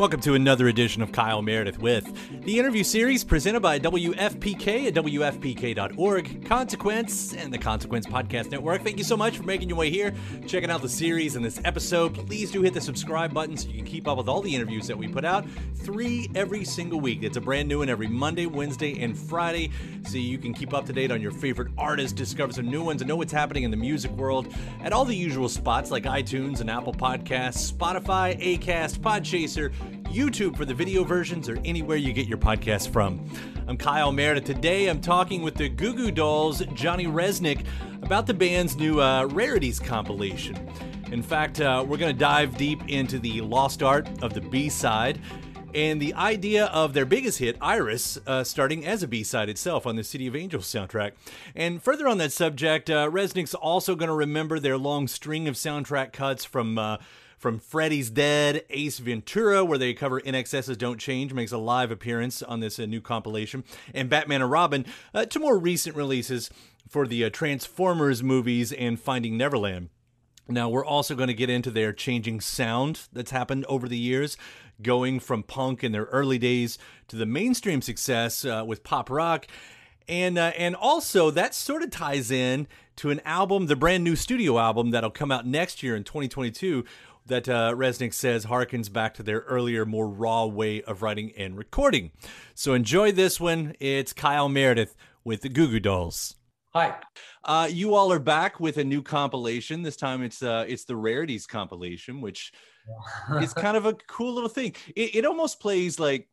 Welcome to another edition of Kyle Meredith with the interview series presented by WFPK at WFPK.org, Consequence, and the Consequence Podcast Network. Thank you so much for making your way here, checking out the series and this episode. Please do hit the subscribe button so you can keep up with all the interviews that we put out. Three every single week. It's a brand new one every Monday, Wednesday, and Friday, so you can keep up to date on your favorite artists, discover some new ones, and know what's happening in the music world at all the usual spots like iTunes and Apple Podcasts, Spotify, Acast, Podchaser, YouTube for the video versions, or anywhere you get your podcast from. I'm Kyle Meredith. Today I'm talking with the Goo Goo Dolls' Johnny Rzeznik, about the band's new uh, Rarities compilation. In fact, uh, we're going to dive deep into the lost art of the B side and the idea of their biggest hit, Iris, uh, starting as a B side itself on the City of Angels soundtrack. And further on that subject, uh, Rzeznik's also going to remember their long string of soundtrack cuts from. Uh, from Freddy's Dead, Ace Ventura, where they cover INXS's Don't Change, makes a live appearance on this uh, new compilation, and Batman and Robin, uh, to more recent releases for the uh, Transformers movies and Finding Neverland. Now, we're also going to get into their changing sound that's happened over the years, going from punk in their early days to the mainstream success uh, with pop rock. And, uh, and also, that sort of ties in to an album, the brand new studio album that'll come out next year in 2022, that uh, Rzeznik says harkens back to their earlier, more raw way of writing and recording. So enjoy this one. It's Kyle Meredith with the Goo Goo Dolls. Hi. Uh, you all are back with a new compilation. This time it's uh, it's the Rarities compilation, which is kind of a cool little thing. It, it almost plays like,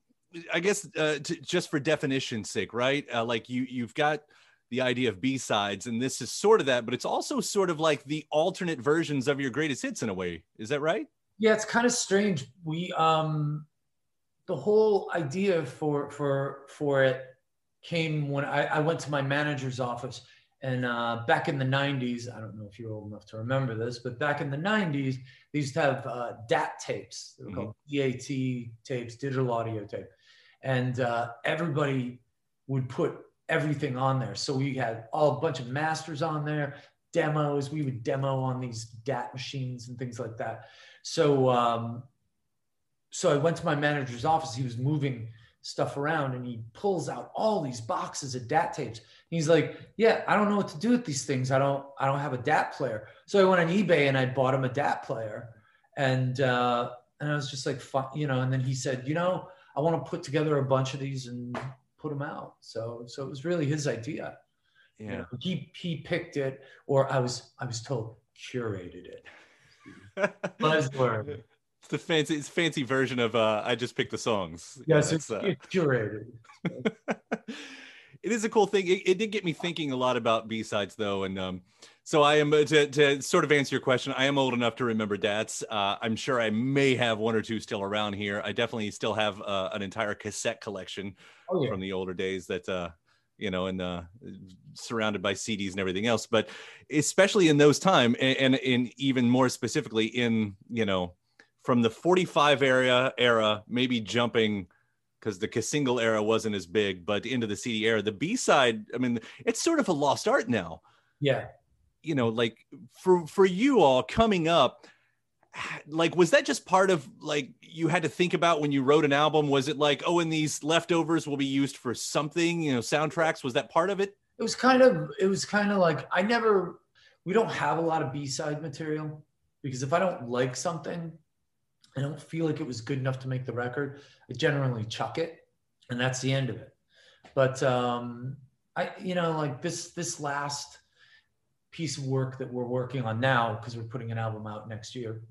I guess, uh, to, just for definition's sake, right? Uh, like you you've got the idea of B sides, and this is sort of that, but it's also sort of like the alternate versions of your greatest hits in a way. Is that right? Yeah, it's kind of strange. We um, the whole idea for for for it came when I, I went to my manager's office, and uh, back in the '90s, I don't know if you're old enough to remember this, but back in the '90s, they used to have uh, DAT tapes. They were mm-hmm. called DAT tapes, digital audio tape, and uh, everybody would put everything on there. So we had all a bunch of masters on there, demos. We would demo on these DAT machines and things like that. So um, so I went to my manager's office. He was moving stuff around and he pulls out all these boxes of DAT tapes. He's like, "Yeah, I don't know what to do with these things. I don't I don't have a DAT player." So I went on eBay and I bought him a DAT player. And uh, and I was just like, you know, and then he said, "You know, I want to put together a bunch of these and put them out. So so it was really his idea. Yeah. You know, he he picked it, or I was I was told curated it. Buzzword. It's the fancy, it's fancy version of uh, I just picked the songs. Yes, Yeah, it's, uh, it's curated. it is a cool thing. It, it did get me thinking a lot about B sides, though, and um, so I am uh, to to sort of answer your question. I am old enough to remember DATs. Uh, I'm sure I may have one or two still around here. I definitely still have uh, an entire cassette collection Oh yeah. from the older days that uh, you know, and uh, surrounded by CDs and everything else. But especially in those time, and, and in even more specifically in you know, from the 45 area era, maybe jumping because the single era wasn't as big, but into the CD era, the B side. I mean, it's sort of a lost art now. Yeah. You know, like for for you all coming up like was that just part of like you had to think about when you wrote an album? Was it like oh and these leftovers will be used for something you know soundtracks? Was that part of it? It was kind of it was kind of like I never we don't have a lot of B-side material because if I don't like something, I don't feel like it was good enough to make the record, I generally chuck it and that's the end of it. But um I you know like this this last piece of work that we're working on now because we're putting an album out next year.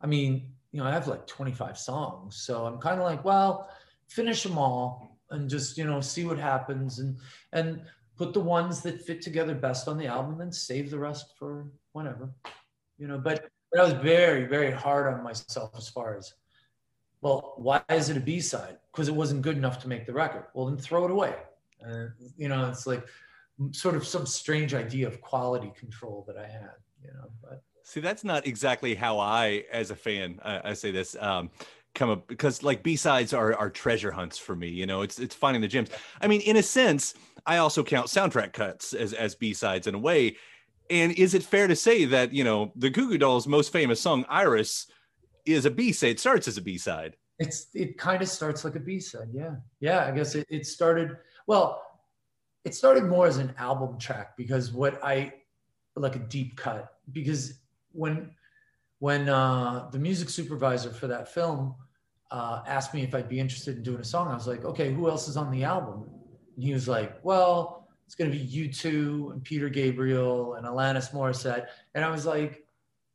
I mean, you know, I have like 25 songs, so I'm kind of like, well, finish them all and just, you know, see what happens and and put the ones that fit together best on the album and save the rest for whenever. You know, but, but I was very very hard on myself as far as well, why is it a B-side? Because it wasn't good enough to make the record. Well, then throw it away. Uh, you know, it's like sort of some strange idea of quality control that I had, you know, but see that's not exactly how i as a fan i, I say this um come up because like b-sides are are treasure hunts for me you know it's it's finding the gems i mean in a sense i also count soundtrack cuts as as b-sides in a way. And is it fair to say that you know the goo goo dolls most famous song iris is a b-side it starts as a b-side? It's it kind of starts like a b-side yeah. Yeah i guess it, it started well it started more as an album track because what i like a deep cut because when when uh, the music supervisor for that film uh, asked me if i'd be interested in doing a song i was like okay who else is on the album and he was like well it's going to be U2 and peter gabriel and alanis morissette and i was like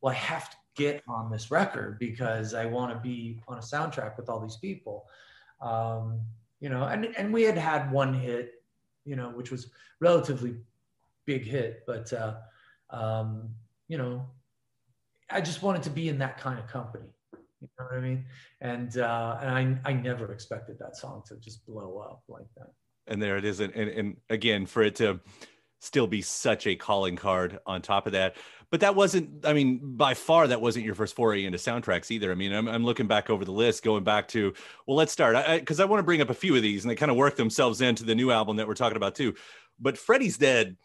well i have to get on this record because I want to be on a soundtrack with all these people. Um, you know, and, and we had had one hit, you know, which was relatively big hit, but, uh, um, you know, I just wanted to be in that kind of company. You know what I mean? And, uh, and I, I never expected that song to just blow up like that. and there it is and, and, and again for it to still be such a calling card on top of that. But that wasn't i mean by far that wasn't your first foray into soundtracks either. I mean i'm, I'm looking back over the list going back to well let's start. Because I, I want to bring up a few of these and they kind of work themselves into the new album that we're talking about too. But freddie's dead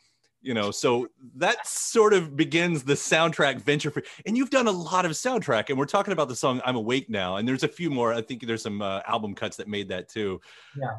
you know so that sort of begins the soundtrack venture for and you've done a lot of soundtrack and we're talking about the song i'm awake now and there's a few more. I think there's some uh, album cuts that made that too. Yeah.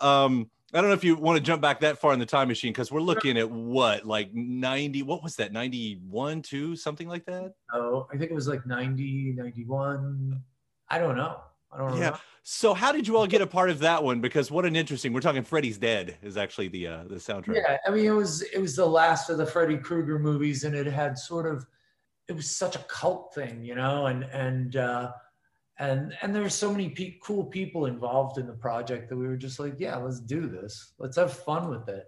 um I don't know if you want to jump back that far in the time machine because we're looking at what, like 90, what was that, 91, 2, something like that? Oh, I think it was like 90, 91. I don't know. I don't know. Yeah. So, how did you all get a part of that one? Because what an interesting, we're talking Freddy's Dead is actually the uh, the soundtrack. Yeah, I mean, it was it was the last of the Freddy Krueger movies, and it had sort of it was such a cult thing, you know, and and uh, and and there were so many pe- cool people involved in the project that we were just like, yeah, let's do this, let's have fun with it.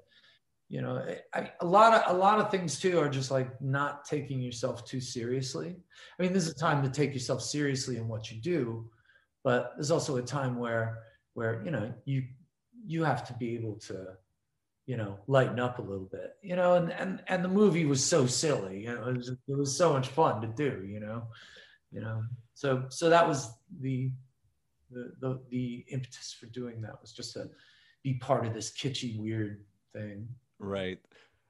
You know, I, a lot of a lot of things too are just like not taking yourself too seriously. I mean, this is a time to take yourself seriously in what you do, but there's also a time where where you know you you have to be able to you know lighten up a little bit you know and and and the movie was so silly you know it was, it was so much fun to do you know you know so so that was the the the, the impetus for doing that was just to be part of this kitschy weird thing Right.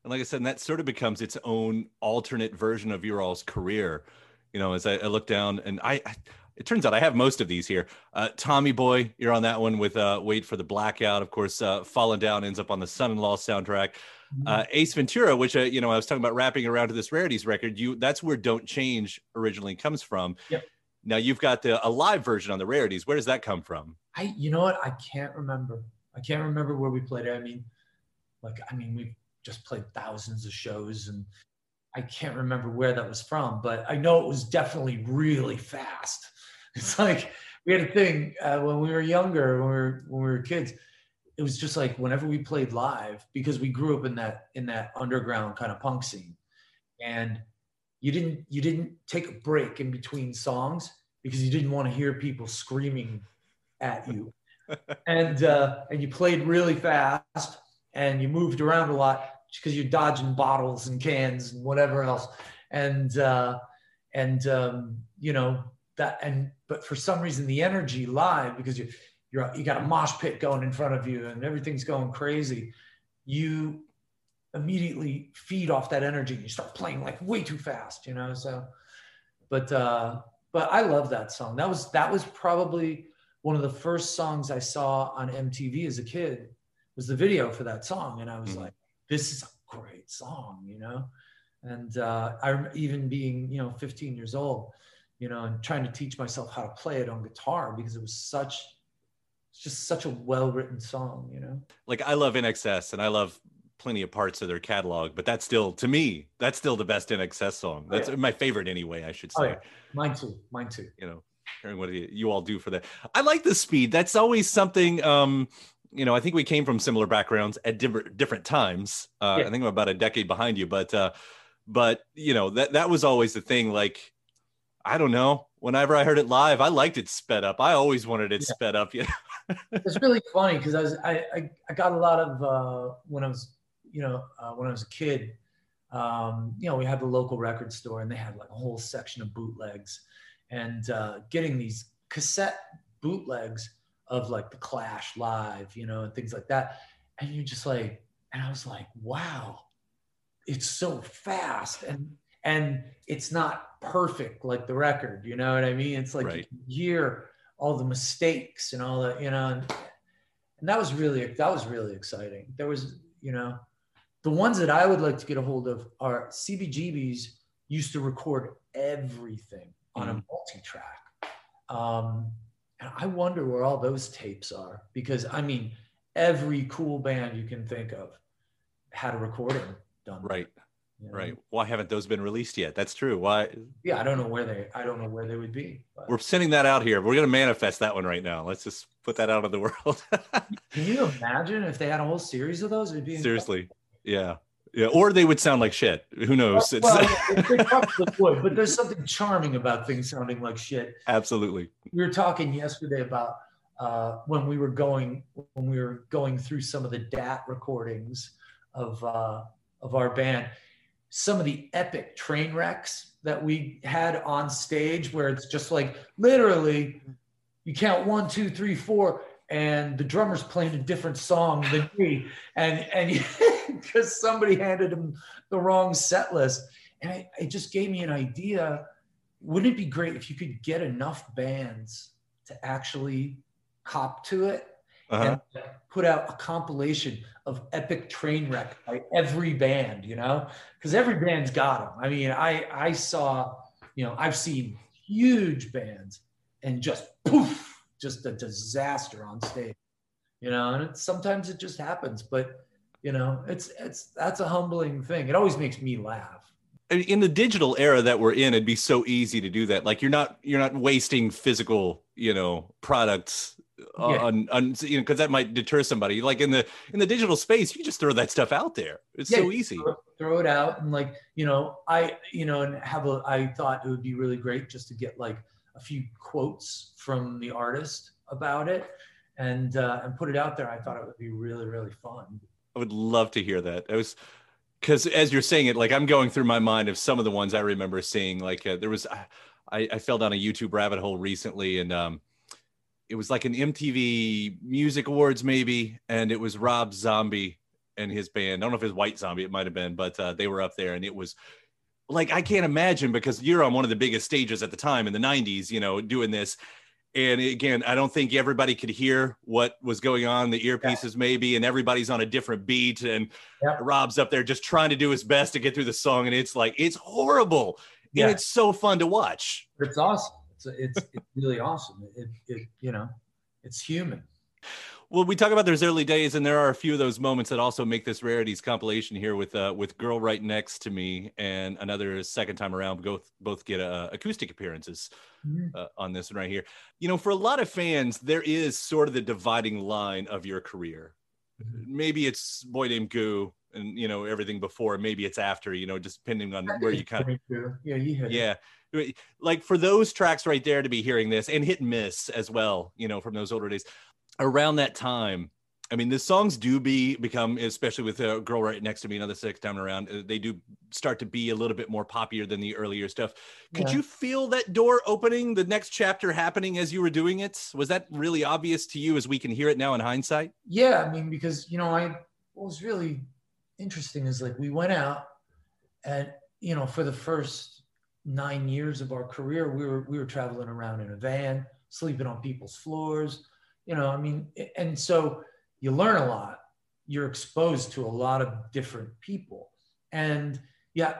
And like I said, and that sort of becomes its own alternate version of your all's career. You know, as I, I look down and I, I, it turns out I have most of these here. Uh, Tommy Boy, you're on that one with uh, Wait for the Blackout. Of course, uh, Fallen Down ends up on the Son in Law soundtrack. Uh, Ace Ventura, which, uh, you know, I was talking about wrapping around to this Rarities record. You That's where Don't Change originally comes from. Yep. Now you've got the a live version on the rarities. Where does that come from? I, you know what? I can't remember. I can't remember where we played it. I mean, like, I mean, we've just played thousands of shows and I can't remember where that was from, but I know it was definitely really fast. It's like we had a thing uh, when we were younger, when we were when we were kids. It was just like whenever we played live, because we grew up in that in that underground kind of punk scene, and you didn't you didn't take a break in between songs because you didn't want to hear people screaming at you, and uh, and you played really fast and you moved around a lot because you're dodging bottles and cans and whatever else, and uh, and um, you know that and but for some reason the energy live because you you're you got a mosh pit going in front of you and everything's going crazy. You immediately feed off that energy and you start playing like way too fast you know so but uh but i love that song that was that was probably one of the first songs i saw on mtv as a kid was the video for that song and i was mm-hmm. like this is a great song you know and uh i even being you know 15 years old you know, and trying to teach myself how to play it on guitar because it was such it's just such a well-written song, you know. Like I love INXS and I love plenty of parts of their catalog, but that's still to me, that's still the best INXS song. Oh, that's oh, yeah. my favorite anyway, I should oh, say. Oh, yeah. Mine too. Mine too. You know, hearing what you all do for that. I like the speed. That's always something um you know, I think we came from similar backgrounds at different different times. Uh, yeah. I think I'm about a decade behind you, but uh, but you know that that was always the thing. Like I don't know. Whenever I heard it live, I liked it sped up. I always wanted it yeah. sped up. You know? it's really funny because I was I, I, I got a lot of uh, when I was you know uh, when I was a kid. Um, you know, we had the local record store and they had like a whole section of bootlegs, and uh, getting these cassette bootlegs of like the Clash live, you know, and things like that. And you just like, and I was like, wow, it's so fast and and it's not perfect like the record you know what i mean it's like right. you hear all the mistakes and all that you know and, and that was really that was really exciting there was you know the ones that i would like to get a hold of are cbgbs used to record everything on a multi-track um, and i wonder where all those tapes are because i mean every cool band you can think of had a recording done right you know? Right. Why haven't those been released yet? That's true. Why? Yeah, I don't know where they. I don't know where they would be. But. We're sending that out here. We're going to manifest that one right now. Let's just put that out of the world. Can you imagine if they had a whole series of those? It'd be seriously. Yeah. Yeah, or they would sound like shit. Who knows? Well, well probably would, but there's something charming about things sounding like shit. Absolutely. We were talking yesterday about uh, when we were going when we were going through some of the DAT recordings of uh, of our band, some of the epic train wrecks that we had on stage where it's just like literally you count one two three four and the drummer's playing a different song than me and and because somebody handed him the wrong set list and it, it just gave me an idea wouldn't it be great if you could get enough bands to actually cop to it uh-huh. and put out a compilation of epic train wreck by every band, you know, because every band's got them. I mean, I I saw, you know, I've seen huge bands and just poof, just a disaster on stage, you know, and it, sometimes it just happens, but you know, it's it's that's a humbling thing. It always makes me laugh. In the digital era that we're in it'd be so easy to do that. Like you're not you're not wasting physical you know products uh, yeah. on, on you know because that might deter somebody. Like in the in the digital space you just throw that stuff out there. It's yeah, so easy. throw, throw, it out and like you know i you know and have a i thought it would be really great just to get like a few quotes from the artist about it and uh, and put it out there. I thought it would be really really fun i would love to hear that it was because as you're saying it like i'm going through my mind of some of the ones i remember seeing like uh, there was I, I fell down a youtube rabbit hole recently and um it was like an MTV Music Awards maybe, and it was Rob Zombie and his band. I don't know if it was White Zombie, it might have been, but uh, they were up there, and it was like I can't imagine because you're on one of the biggest stages at the time in the '90s, you know, doing this. And again, I don't think everybody could hear what was going on, the earpieces yeah. maybe, and everybody's on a different beat. And yeah. Rob's up there just trying to do his best to get through the song. And it's like, it's horrible. Yeah. And it's so fun to watch. It's awesome It's it's, it's really awesome. It, it you know, it's human. Well, we talk about those early days, and there are a few of those moments that also make this rarities compilation here with uh, with "Girl Right Next to Me" and another second time around. Both both get uh, acoustic appearances mm-hmm. uh, on this one right here. You know, for a lot of fans, there is sort of the dividing line of your career. Mm-hmm. Maybe it's "Boy Named Goo" and you know everything before. Maybe it's after. You know, just depending on where you kind of yeah you yeah. Like for those tracks right there to be hearing this and hit and miss as well, you know, from those older days around that time I mean, the songs do be become, especially with a girl right next to me, another six time around, uh, they do start to be a little bit more popular than the earlier stuff. Could yeah. you feel that door opening, the next chapter happening as you were doing it? Was that really obvious to you as we can hear it now in hindsight? Yeah, I mean, because you know, I what was really interesting is like we went out, and you know, for the first nine years of our career, we were we were traveling around in a van, sleeping on people's floors you know, I mean, and so you learn a lot. You're exposed to a lot of different people. And yeah,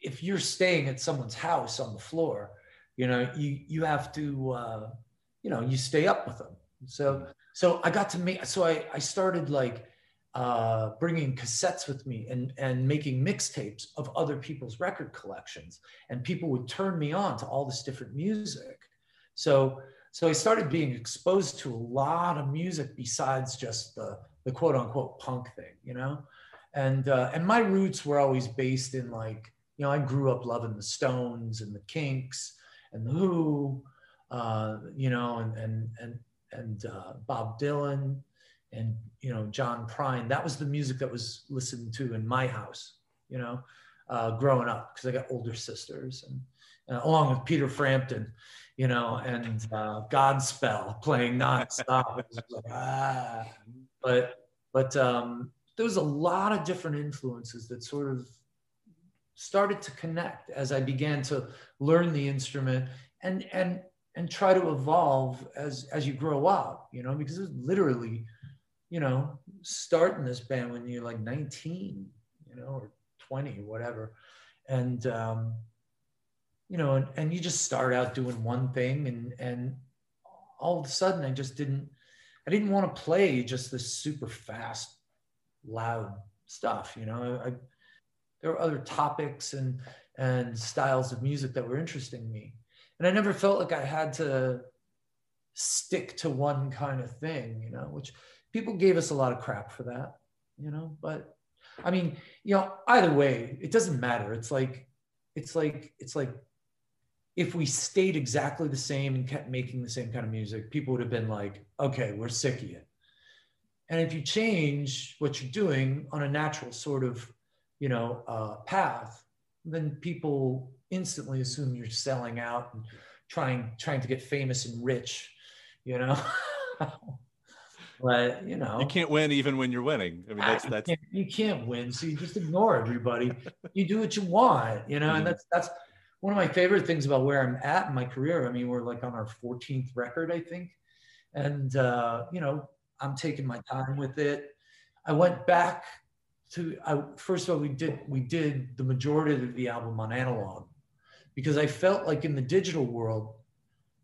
if you're staying at someone's house on the floor, you know, you, you have to, uh, you know, you stay up with them. So, so I got to make, so I, I started like, uh, bringing cassettes with me and, and making mixtapes of other people's record collections. And people would turn me on to all this different music. So so I started being exposed to a lot of music besides just the, the quote unquote punk thing, you know? And, uh, and my roots were always based in like, you know, I grew up loving the Stones and the Kinks and the Who, uh, you know, and, and, and, and uh, Bob Dylan and, you know, John Prine. That was the music that was listened to in my house, you know, uh, growing up because I got older sisters and uh, along with Peter Frampton you know, and uh, Godspell playing nonstop. like, ah. But but um, there was a lot of different influences that sort of started to connect as I began to learn the instrument and and and try to evolve as as you grow up, you know, because it's literally, you know, starting this band when you're like 19, you know, or 20, whatever. And um, you know, and, and you just start out doing one thing and and all of a sudden I just didn't I didn't want to play just this super fast, loud stuff. You know, I, there were other topics and and styles of music that were interesting me, and I never felt like I had to stick to one kind of thing. You know, which people gave us a lot of crap for that. You know, but I mean, you know, either way, it doesn't matter. It's like it's like it's like if we stayed exactly the same and kept making the same kind of music, people would have been like, okay, we're sick of it. And if you change what you're doing on a natural sort of, you know, uh, path, then people instantly assume you're selling out and trying trying to get famous and rich, you know. but you know, you can't win even when you're winning. I mean, that's you that's can't, you can't win, so you just ignore everybody. you do what you want, you know, mm-hmm. and that's that's one of my favorite things about where I'm at in my career. I mean, we're like on our 14th record, I think. And, uh, you know, I'm taking my time with it. I went back to, I, first of all, we did, we did the majority of the album on analog because I felt like in the digital world,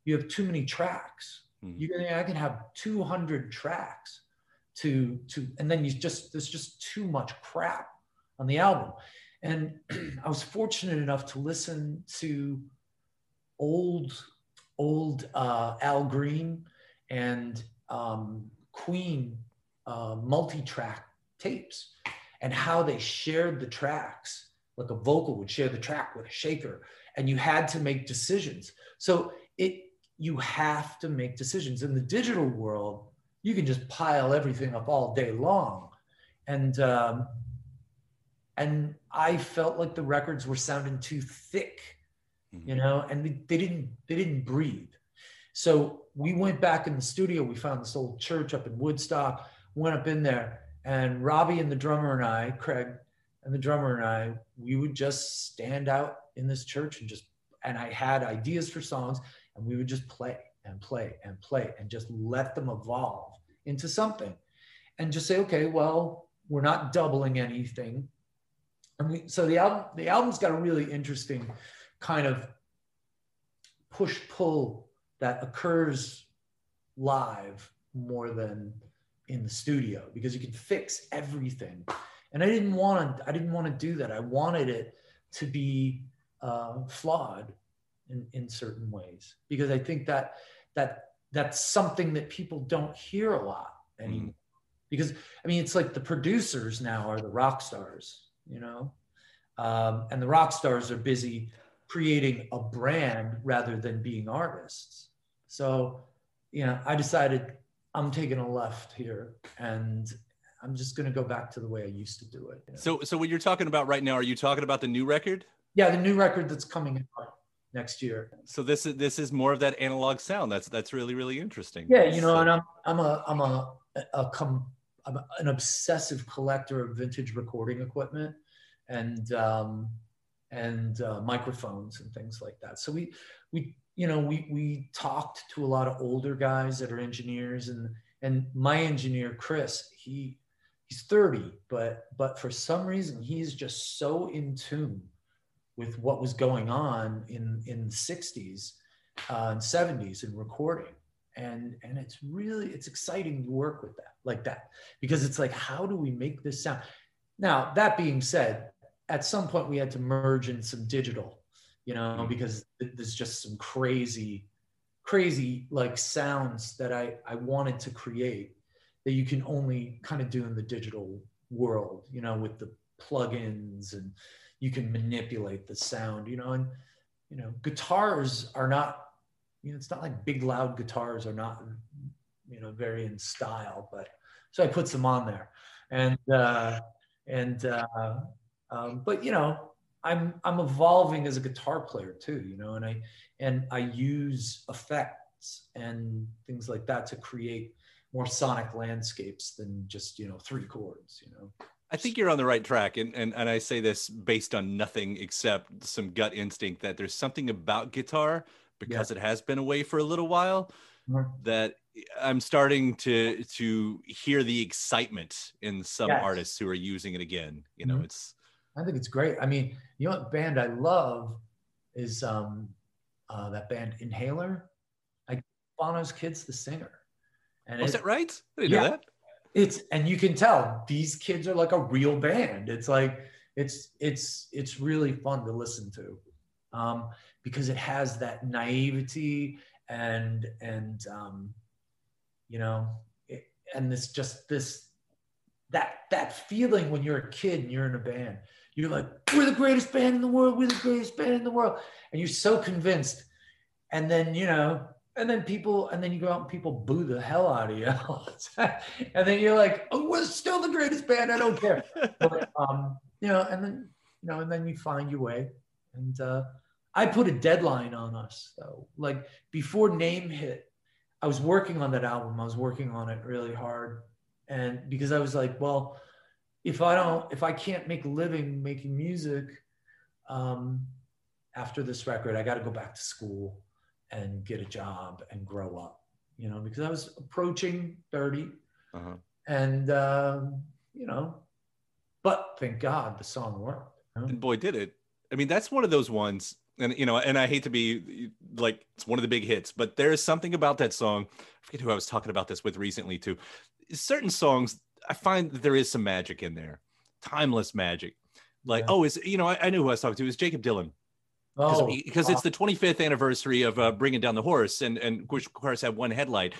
you have too many tracks. Mm-hmm. You can, I can have 200 tracks to, to, and then you just, there's just too much crap on the album. And I was fortunate enough to listen to old, old uh, Al Green and um, Queen uh, multi-track tapes and how they shared the tracks. Like a vocal would share the track with a shaker, and you had to make decisions. So it you have to make decisions. In the digital world, you can just pile everything up all day long. And um, and I felt like the records were sounding too thick, mm-hmm. you know, and they, they didn't they didn't breathe. So we went back in the studio. We found this old church up in Woodstock. Went up in there, and Robby and the drummer and I, Craig and the drummer and I, we would just stand out in this church and just and I had ideas for songs, and we would just play and play and play and just let them evolve into something, and just say, okay, well, we're not doubling anything I mean, so the album the album's got a really interesting kind of push pull that occurs live more than in the studio because you can fix everything. And I didn't want to. I didn't want to do that. I wanted it to be uh, flawed in, in certain ways because I think that that that's something that people don't hear a lot anymore. Mm. Because I mean, it's like the producers now are the rock stars, you know, um, and the rock stars are busy creating a brand rather than being artists. So, you know, I decided I'm taking a left here and I'm just going to go back to the way I used to do it. You know? So, so what you're talking about right now, are you talking about the new record? Yeah, the new record that's coming out next year. So this is this is more of that analog sound. That's that's really really interesting. Yeah, you know, and I'm I'm a I'm a, a com, I'm an obsessive collector of vintage recording equipment and um, and uh, microphones and things like that. So we we you know we we talked to a lot of older guys that are engineers and and my engineer Chris he he's 30 but but for some reason he's just so in tune with what was going on in in the 60s uh, and 70s in recording and and it's really it's exciting to work with that like that because it's like how do we make this sound now that being said at some point we had to merge in some digital you know mm-hmm. because there's just some crazy crazy like sounds that i i wanted to create that you can only kind of do in the digital world you know with the plugins and you can manipulate the sound, you know, and you know, guitars are not, you know, it's not like big loud guitars are not, you know, very in style, but so I put some on there, and uh, and uh, um, but you know, I'm I'm evolving as a guitar player too, you know, and I and I use effects and things like that to create more sonic landscapes than just you know three chords, you know. I think you're on the right track. And, and, and I say this based on nothing except some gut instinct that there's something about guitar because yeah. it has been away for a little while mm-hmm. that I'm starting to to hear the excitement in some yes. artists who are using it again. You know, mm-hmm. it's I think it's great. I mean, you know what band I love is um uh, that band Inhaler. Like Bono's kid's the singer. And was oh, that right? I didn't yeah, know that it's and you can tell these kids are like a real band it's like it's it's it's really fun to listen to um, because it has that naivety and and um, you know it, and this just this that that feeling when you're a kid and you're in a band. You're like we're the greatest band in the world we're the greatest band in the world. And you're so convinced. And then you know and then people and then you go out and people boo the hell out of you. And then you're like oh we're still the greatest band i don't care. But, um, you know and then you know and then you find your way. And uh, i put a deadline on us though like before name hit i was working on that album i was working on it really hard and because i was like well if i don't if i can't make a living making music um, after this record i got to go back to school and get a job and grow up, you know, because I was approaching 30 uh-huh. and, um, you know, but thank God the song worked. You know? And boy, did it. I mean, that's one of those ones. And, you know, and I hate to be like, it's one of the big hits, but there is something about that song. I forget who I was talking about this with recently, too. Certain songs, I find that there is some magic in there, timeless magic. Like, yeah. oh, is you know, I, I knew who I was talking to. It was Jakob Dylan Oh, because it's the 25th anniversary of uh, bringing down the horse, and and which of course had one headlight,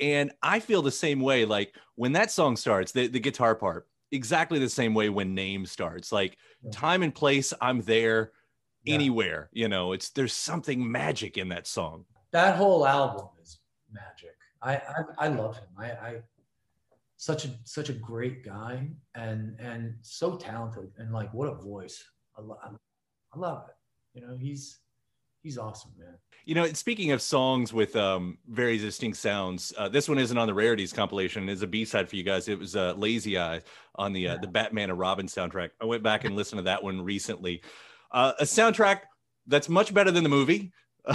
and I feel the same way. Like when that song starts, the the guitar part, exactly the same way when name starts. Like yeah. time and place, I'm there, yeah. anywhere. You know, it's there's something magic in that song. That whole album is magic. I I, I love him. I, I such a such a great guy and and so talented and like what a voice. I, lo- I love it. You know, he's he's awesome, man. You know, speaking of songs with um, very distinct sounds, uh, this one isn't on the rarities compilation. It's a B side for you guys. It was uh, "Lazy Eye" on the uh, the Batman and Robin soundtrack. I went back and listened to that one recently. Uh, a soundtrack that's much better than the movie.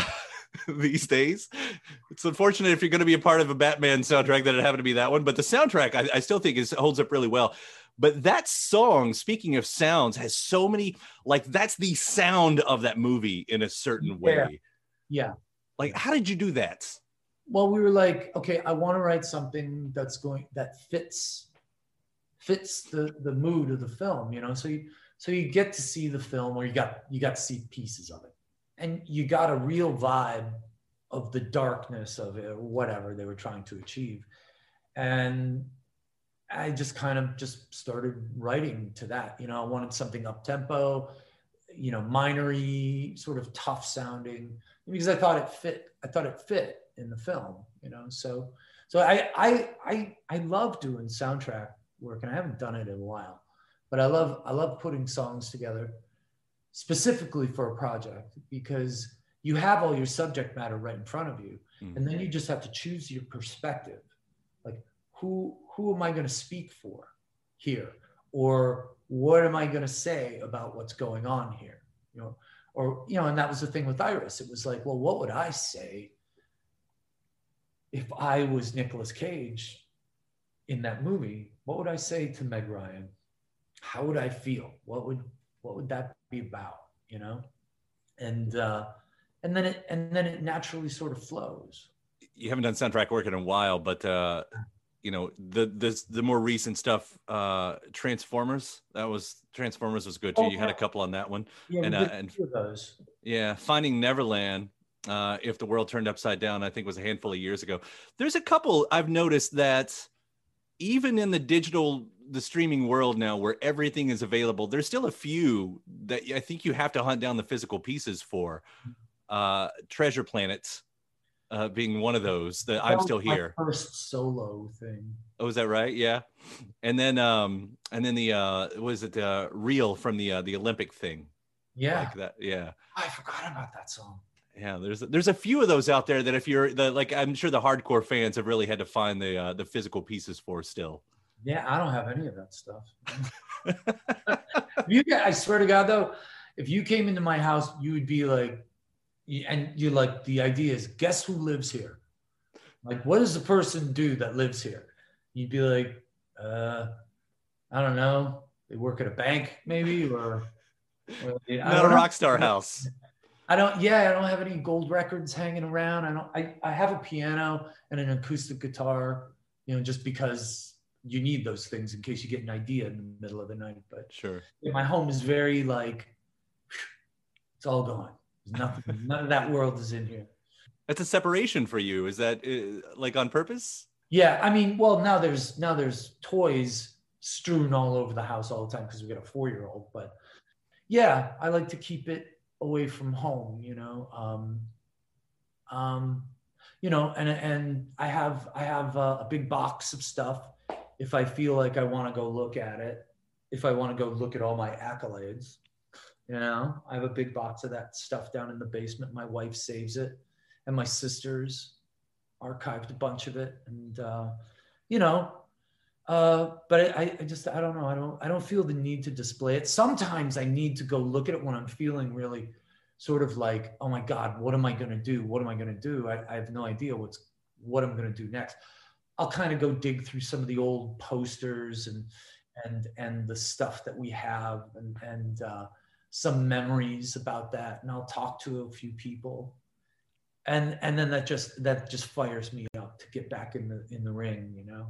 these days. It's unfortunate if you're going to be a part of a Batman soundtrack that it happened to be that one, but the soundtrack I, I still think is holds up really well. But that song, speaking of sounds, has so many like that's the sound of that movie in a certain way. Yeah. Like, how did you do that? Well, we were like, okay, I want to write something that's going that fits fits the the mood of the film, you know. So you so you get to see the film, or you got you got to see pieces of it, and you got a real vibe of the darkness of it, or whatever they were trying to achieve, and I just kind of just started writing to that. You know, I wanted something up tempo, you know, minory, sort of tough sounding, because I thought it fit. I thought it fit in the film. You know, so so I I I I love doing soundtrack work, and I haven't done it in a while, but I love I love putting songs together specifically for a project because you have all your subject matter right in front of you, mm-hmm. and then you just have to choose your perspective, like who who am I going to speak for here? Or what am I going to say about what's going on here? You know, or, you know, and that was the thing with Iris. It was like, well, what would I say if I was Nicolas Cage in that movie? What would I say to Meg Ryan? How would I feel? What would, what would that be about? You know? And, uh, and then it, and then it naturally sort of flows. You haven't done soundtrack work in a while, but, uh, you know the the the more recent stuff uh transformers that was transformers was good too oh, you had a couple on that one yeah, and uh, and those yeah finding neverland uh if the world turned upside down i think was a handful of years ago there's a couple i've noticed that even in the digital the streaming world now where everything is available there's still a few that i think you have to hunt down the physical pieces for uh treasure planets uh, being one of those that I'm still here. first solo thing. Oh, is that right? Yeah. And then, um, and then the, uh, was it, uh, real from the, uh, the Olympic thing? Yeah. Like that. Yeah. I forgot about that song. Yeah. There's, there's a few of those out there that if you're the, like, I'm sure the hardcore fans have really had to find the, uh, the physical pieces for still. Yeah. I don't have any of that stuff. you I swear to God though, if you came into my house, you would be like, and you're like the idea is guess who lives here? Like what does the person do that lives here? You'd be like uh i don't know. They work at a bank maybe or, or not a rock star house. I don't yeah i don't have any gold records hanging around. I don't i, I have a piano and an acoustic guitar you know just because you need those things in case you get an idea in the middle of the night but sure my home is very like it's all gone There's nothing, none of that world is in here. That's a separation for you. Is that uh, like on purpose? Yeah, I mean, well, now there's now there's toys strewn all over the house all the time because we got a four year old. But yeah, I like to keep it away from home. You know, um, um, you know, and and I have I have a, a big box of stuff. If I feel like I want to go look at it, if I want to go look at all my accolades, you know, I have a big box of that stuff down in the basement. My wife saves it, and my sisters archived a bunch of it. And uh, you know, uh, but I, I just I don't know. I don't I don't feel the need to display it. Sometimes I need to go look at it when I'm feeling really sort of like, oh my God, what am I to do? What am I to do? I, I have no idea what's what I'm to do next. I'll kind of go dig through some of the old posters and and and the stuff that we have and and uh, some memories about that and I'll talk to a few people. And and then that just that just fires me up to get back in the in the ring, you know.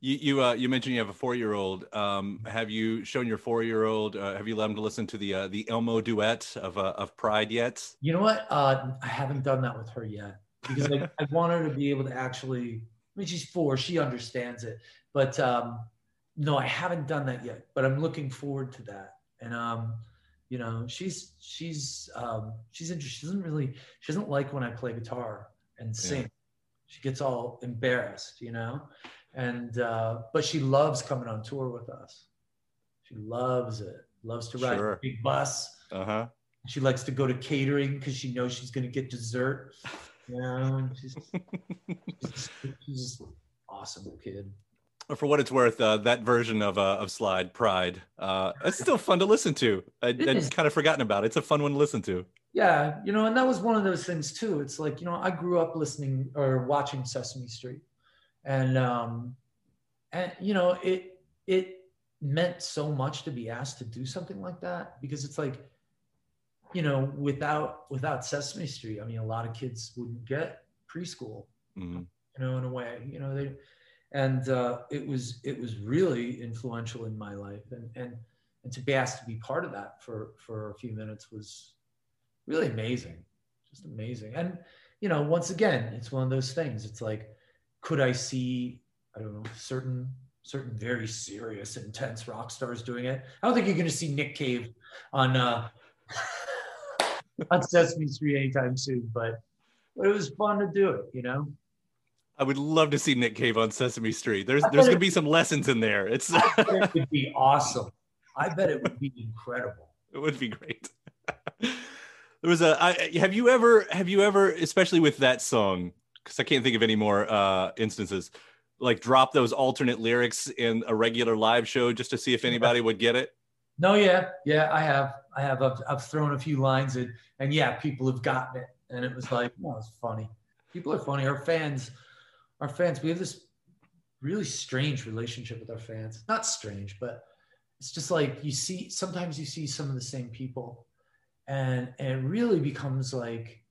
You you uh, you mentioned you have a four year old. Um, have you shown your four year old? Uh, have you let him to listen to the uh, the Elmo duet of uh, of Pride yet? You know what? Uh, I haven't done that with her yet because I, I want her to be able to actually. I mean, she's four; she understands it. But um, no, I haven't done that yet. But I'm looking forward to that. And um, you know she's she's um she's interested she doesn't really she doesn't like when i play guitar and sing yeah. she gets all embarrassed you know and uh but she loves coming on tour with us she loves it loves to ride sure. a big bus uh-huh she likes to go to catering because she knows she's going to get dessert you she's, she's, she's awesome kid for what it's worth, uh, that version of uh, of Slide Pride, uh, it's still fun to listen to. I, would kind of forgotten about it. It's a fun one to listen to. Yeah, you know, and that was one of those things too. It's like you know, I grew up listening or watching Sesame Street, and um, and you know, it it meant so much to be asked to do something like that because it's like you know, without without Sesame Street, I mean, a lot of kids wouldn't get preschool. Mhm. You know, in a way, you know, they, and uh, it was it was really influential in my life, and and and to be asked to be part of that for for a few minutes was really amazing, just amazing. And you know, once again, it's one of those things. It's like, could I see, I don't know, certain certain very serious, intense rock stars doing it? I don't think you're going to see Nick Cave on uh, on Sesame Street anytime soon, but but it was fun to do it, you know. I would love to see Nick Cave on Sesame Street. There's there's gonna be some lessons in there. It's it would be awesome. I bet it would be incredible. it would be great. there was a. I, have you ever? Have you ever, especially with that song? Because I can't think of any more uh, instances. Like drop those alternate lyrics in a regular live show just to see if anybody would get it. No, yeah, yeah, I have, I have, I've, I've thrown a few lines in, and yeah, people have gotten it, and it was like, no, it's funny. People are funny. Our fans, our fans, we have this really strange relationship with our fans. Not strange, but it's just like you see. Sometimes you see some of the same people, and and it really becomes like,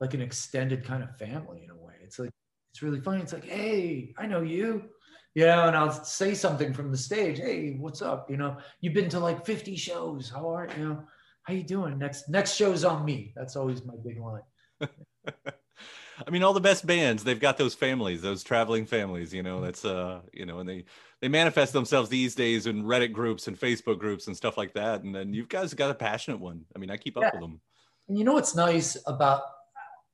like an extended kind of family in a way. It's like it's really funny. It's like, hey, I know you. You know, and I'll say something from the stage. Hey, what's up? You know, you've been to like 50 shows. How are you? Know, how you doing? Next next show's on me. That's always my big line. I mean, all the best bands, they've got those families, those traveling families, you know, that's, uh, you know, and they, they manifest themselves these days in Reddit groups and Facebook groups and stuff like that. And then you guys got a passionate one. I mean, I keep up Yeah. with them. And you know what's nice about,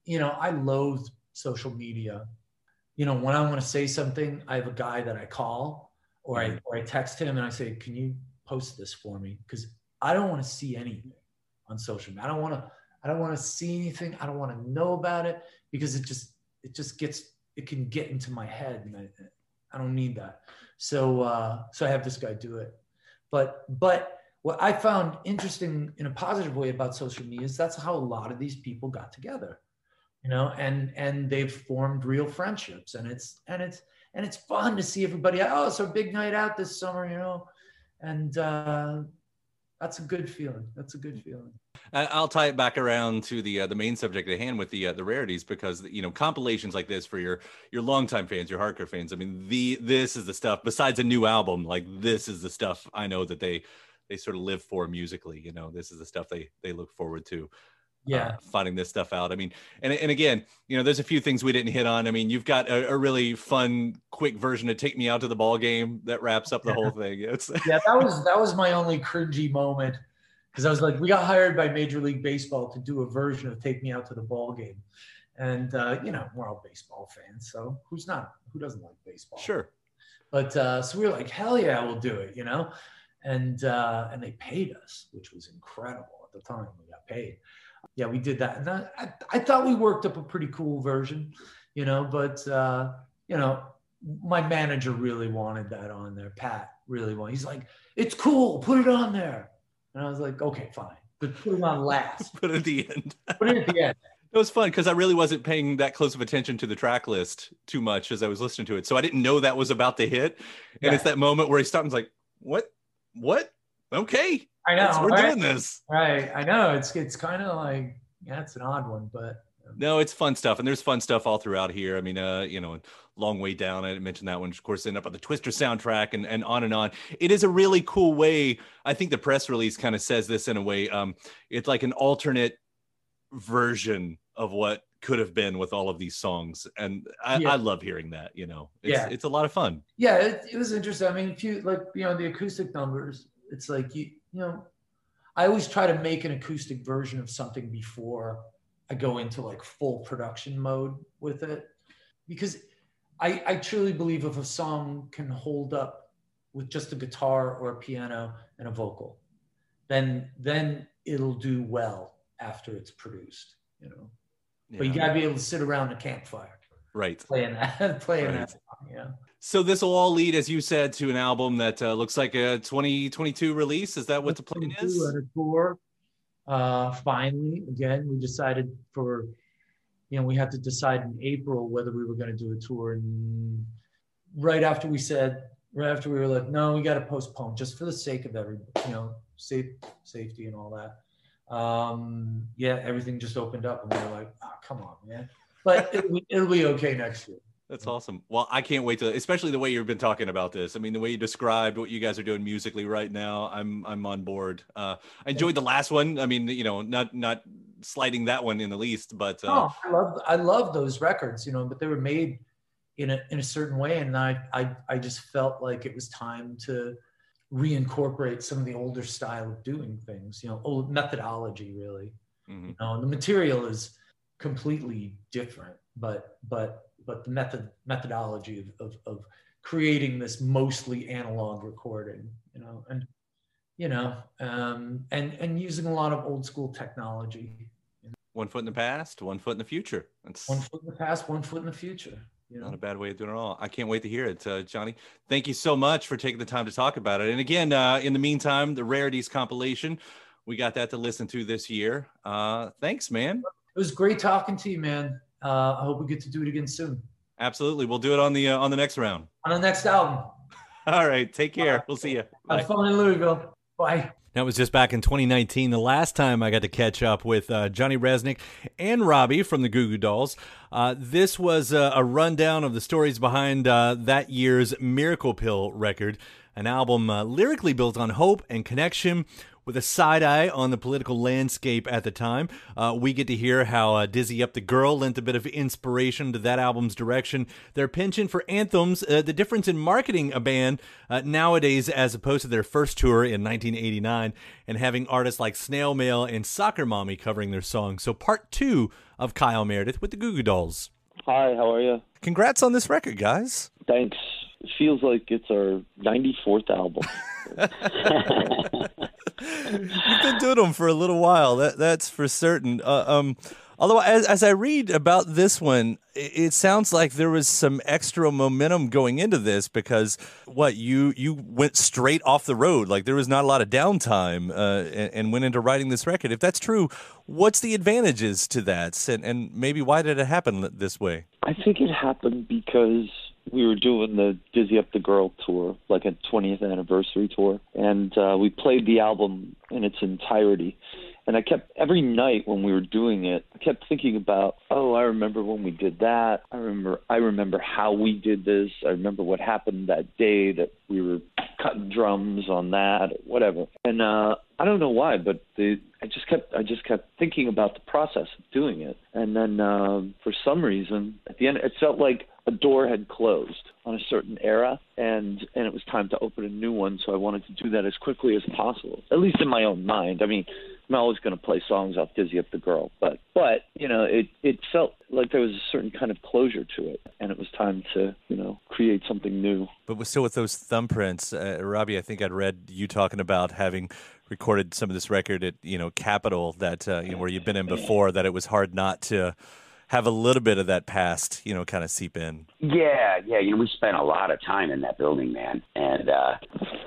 you know, I loathe social media. You know, when I want to say something, I have a guy that I call or I or I text him and I say, "Can you post this for me?" Because I don't want to see anything on social media. I don't want to. I don't want to see anything. I don't want to know about it because it just it just gets it can get into my head and I, I don't need that. So uh, so I have this guy do it. But but what I found interesting in a positive way about social media is that's how a lot of these people got together, you know, and and they've formed real friendships, and it's and it's and it's fun to see everybody. Oh, it's our big night out this summer, you know, and uh, that's a good feeling. That's a good feeling. I'll tie it back around to the uh, the main subject at hand with the uh, the rarities because you know compilations like this for your your longtime fans, your hardcore fans. I mean, the this is the stuff. Besides a new album, like this is the stuff I know that they they sort of live for musically. You know, this is the stuff they they look forward to. Yeah. uh, finding this stuff out. I mean, and and again, you know, there's a few things we didn't hit on. I mean, you've got a, a really fun, quick version of "Take Me Out to the Ball Game" that wraps up the whole thing. It's yeah, that was that was my only cringy moment because I was like, we got hired by Major League Baseball to do a version of "Take Me Out to the Ball Game," and uh, you know we're all baseball fans, so who's not? Who doesn't like baseball? sure. But uh, so we were like, hell yeah, we'll do it, you know, and uh, and they paid us, which was incredible at the time. We got paid. Yeah, we did that, and I, I, I thought we worked up a pretty cool version, you know. But uh, you know, my manager really wanted that on there. Pat really wanted. He's like, it's cool, put it on there. And I was like, okay, fine, but put it on last. But at the end, put it at the end. It was fun because I really wasn't paying that close of attention to the track list too much as I was listening to it. So I didn't know that was about to hit. And Yeah. it's that moment where he stopped and was like, What? What? Okay. I know. That's- we're right? doing this. Right. I know. It's it's kind of like yeah, it's an odd one, but No, it's fun stuff. And there's fun stuff all throughout here. I mean, uh, you know, long way down. I didn't mention that one, of course, ended up on the Twister soundtrack and, and on and on. It is a really cool way. I think the press release kind of says this in a way. Um, it's like an alternate version of what could have been with all of these songs. And I, Yeah. I love hearing that, you know, it's, Yeah. it's a lot of fun. yeah, it, it was interesting. I mean, if you like, you know, the acoustic numbers, it's like you, you know, I always try to make an acoustic version of something before I go into like full production mode with it, because I, I truly believe if a song can hold up with just a guitar or a piano and a vocal, then then it'll do well after it's produced, you know. But you gotta be able to sit around a campfire right. playing that, playing Right. that song, know. So this will all lead, as you said, to an album that uh, looks like a 2022 release. Is that what the plan is? a tour. Uh, finally, again, we decided for, you know, we had to decide in April whether we were going to do a tour. And right after we said, right after we were like, no, we got to postpone just for the sake of every, you know, safe, safety and all that. um, yeah, everything just opened up, and we were like, oh, come on, man. But it'll, it'll be okay next year. That's awesome. Well, I can't wait to, especially the way you've been talking about this. I mean, the way you described what you guys are doing musically right now, I'm I'm on board. Uh, I enjoyed the last one. I mean, you know, not not sliding that one in the least, but uh, oh, I love I love those records, you know, but they were made in a in a certain way, and I I I just felt like it was time to reincorporate some of the older style of doing things, you know, old methodology really. Mm-hmm. You know, the material is completely different, but but but the method methodology of, of, of creating this mostly analog recording, you know, and you know, um, and and using a lot of old school technology. One foot in the past, one foot in the future. That's one foot in the past, one foot in the future. You know? Not a bad way of doing it all. I can't wait to hear it, uh, Johnny. Thank you so much for taking the time to talk about it. And again, uh, in the meantime, the rarities compilation, we got that to listen to this year. Uh, thanks, man. It was great talking to you, man. Uh, I hope we get to do it again soon. Absolutely, we'll do it on the uh, on the next round. On the next album. All right, take care. We'll see you. Have fun in Louisville. Bye. That was just back in 2019, the last time I got to catch up with uh, Johnny Rzeznik and Robby from the Goo Goo Dolls. Uh, this was a, a, rundown of the stories behind uh, that year's Miracle Pill record, an album uh, lyrically built on hope and connection with a side eye on the political landscape at the time. Uh, we get to hear how uh, Dizzy Up the Girl lent a bit of inspiration to that album's direction. Their penchant for anthems, uh, the difference in marketing a band uh, nowadays as opposed to their first tour in 1989, and having artists like Snail Mail and Soccer Mommy covering their songs. So, part two of Kyle Meredith with the Goo Goo Dolls. Hi, how are you? Congrats on this record, guys. Thanks. It feels like it's our 94th album. You've been doing them for a little while. That that's for certain. Uh, um, although as as I read about this one, it, sounds like there was some extra momentum going into this because what you you went straight off the road. Like there was not a lot of downtime uh, and, and, went into writing this record. If that's true, what's the advantages to that, and, and maybe why did it happen this way? I think it happened because we were doing the Dizzy Up the Girl tour, like a 20th anniversary tour, and uh, we played the album in its entirety. And I kept every night when we were doing it, I kept thinking about, oh, I remember when we did that. I remember, I remember how we did this. I remember what happened that day that we were cutting drums on that, whatever. And uh, I don't know why, but the I just kept I just kept thinking about the process of doing it. And then um, for some reason, at the end, it felt like a door had closed on a certain era and and it was time to open a new one so i wanted to do that as quickly as possible at least in my own mind i mean i'm always going to play songs off dizzy up the girl but but you know it it felt like there was a certain kind of closure to it and it was time to you know create something new but still with those thumbprints uh, robby i think i'd read you talking about having recorded some of this record at you know capitol that uh, you know where you've been in before that it was hard not to have a little bit of that past, you know, kind of seep in. Yeah, yeah. You know, we spent a lot of time in that building, man, and uh,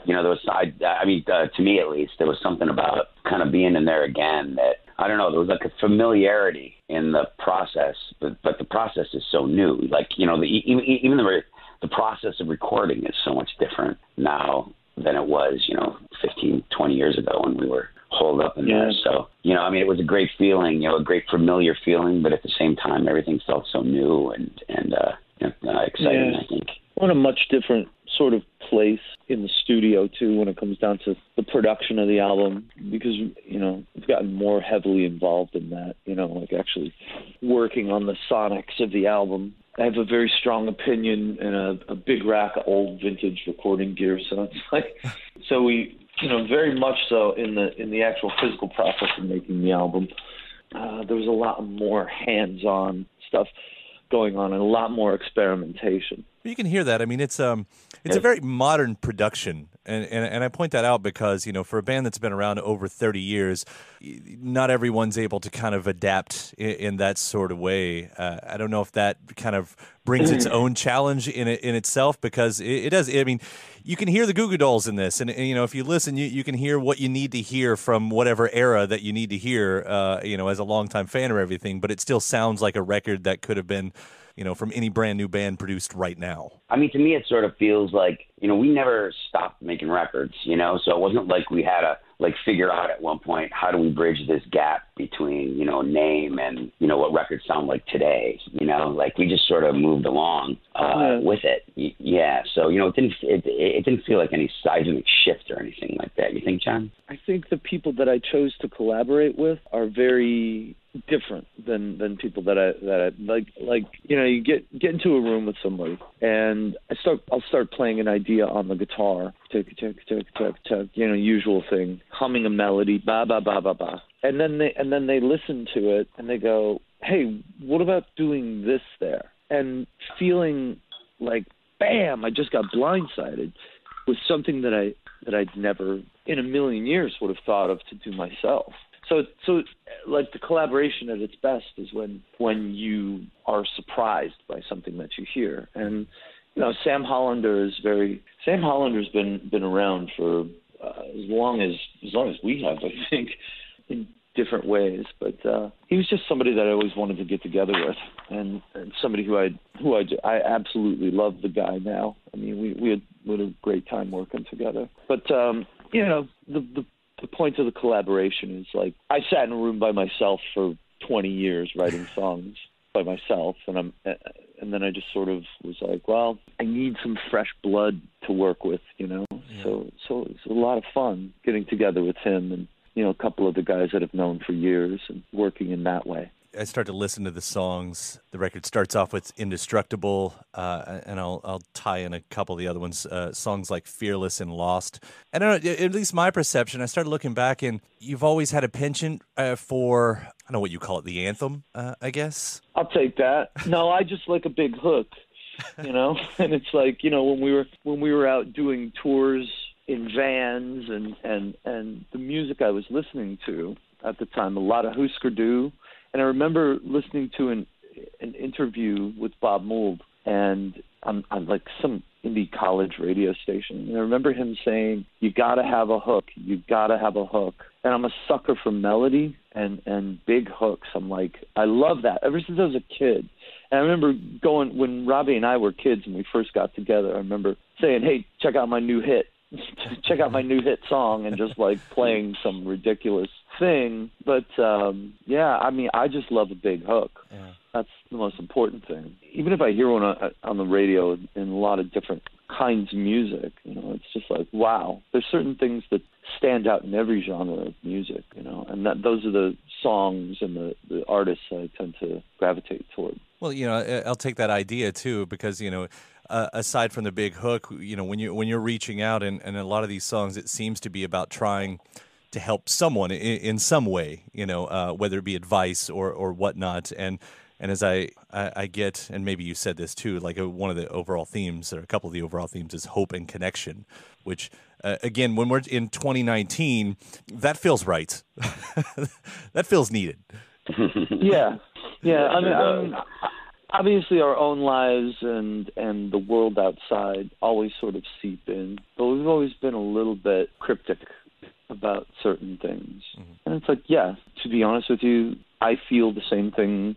you know, there was I, I mean, uh, to me at least, there was something about kind of being in there again that I don't know. There was like a familiarity in the process, but but the process is so new. Like you know, the even even the the process of recording is so much different now than it was, you know, 15, 20 years ago when we were holed up in yeah. there. So, you know, I mean, it was a great feeling, you know, a great familiar feeling, but at the same time, everything felt so new and and uh, you know, uh, exciting. Yeah. I think. What a much different sort of place in the studio too when it comes down to the production of the album because you know we've gotten more heavily involved in that you know like actually working on the sonics of the album I have a very strong opinion and a, a big rack of old vintage recording gear so it's like so we you know, very much so in the in the actual physical process of making the album. Uh, there was a lot more hands-on stuff going on and a lot more experimentation. You can hear that. I mean, it's um, it's a very modern production, and, and and I point that out because you know, for a band that's been around over thirty years, not everyone's able to kind of adapt in, in that sort of way. Uh, I don't know if that kind of brings its own challenge in it, in itself because it, it, does. I mean, you can hear the Goo Goo Dolls in this, and, and, you know, if you listen, you, you can hear what you need to hear from whatever era that you need to hear. Uh, you know, as a longtime fan or everything, but it still sounds like a record that could have been you know, from any brand new band produced right now? I mean, to me, it sort of feels like, you know, we never stopped making records, you know, so it wasn't like we had a, like figure out at one point how do we bridge this gap between you know name and you know what records sound like today. You know, like we just sort of moved along uh, yeah. with it. Yeah. So you know, it didn't it, it didn't feel like any seismic shift or anything like that. You think, John? I think the people that I chose to collaborate with are very different than than people that I that I like like you know you get get into a room with somebody and I start I'll start playing an idea on the guitar tick tick tick tick tick you know usual thing humming a melody ba ba ba ba ba. And then they and then they listen to it and they go hey what about doing this there? And feeling like bam I just got blindsided with something that I that I'd never in a million years would have thought of to do myself so so like the collaboration at its best is when when you are surprised by something that you hear. And you know Sam Hollander is very Sam Hollander's been been around for uh, as long as as long as we have I think in different ways. But uh he was just somebody that I always wanted to get together with and, and somebody who I who I I absolutely love the guy now. I mean we we had, we had a great time working together. But um you know the the the point of the collaboration is like I sat in a room by myself for 20 years writing songs by myself, and I'm uh, and then I just sort of was like, well, I need some fresh blood to work with, you know. Yeah. So so it's a lot of fun getting together with him and you know a couple of the guys that I've known for years and working in that way. I start to listen to the songs. The record starts off with "Indestructible," uh, and I'll I'll tie in a couple of the other ones. Uh, songs like "Fearless" and "Lost." And I don't, know. at least my perception, I started looking back, and you've always had a penchant uh, for I don't know what you call it, the anthem, uh, I guess. I'll take that. No, I just like a big hook, you know. and it's like you know when we were when we were out doing tours in vans and and and the music I was listening to at the time, a lot of Husker Du and I remember listening to an an interview with Bob Mould, and on, on like some indie college radio station. And I remember him saying, "You got to have a hook. You got to have a hook." And I'm a sucker for melody and and big hooks. I'm like, I love that ever since I was a kid. And I remember going when Robby and I were kids and we first got together. I remember saying, "Hey, check out my new hit." check out my new hit song and just like playing some ridiculous thing. But um yeah, I mean, I just love a big hook. Yeah. That's the most important thing. Even if I hear one on, on the radio in a lot of different kinds of music, you know, it's just like wow. There's certain things that stand out in every genre of music, you know, and that those are the songs and the the artists I tend to gravitate toward. Well, you know, I'll take that idea too because you know uh, aside from the big hook, you know, when you when you're reaching out and, and a lot of these songs, it seems to be about trying to help someone in, in some way, you know, uh, whether it be advice or or whatnot. And and as I, I, I get, and maybe you said this too, like a, uh, one of the overall themes, or a couple of the overall themes, is hope and connection. Which, uh, again, when we're in 2019, that feels right. that feels needed. yeah, yeah. I mean, I mean, obviously our own lives and and the world outside always sort of seep in but we've always been a little bit cryptic about certain things. Mm-hmm. and it's like yeah to be honest with you i feel the same thing